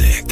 Music.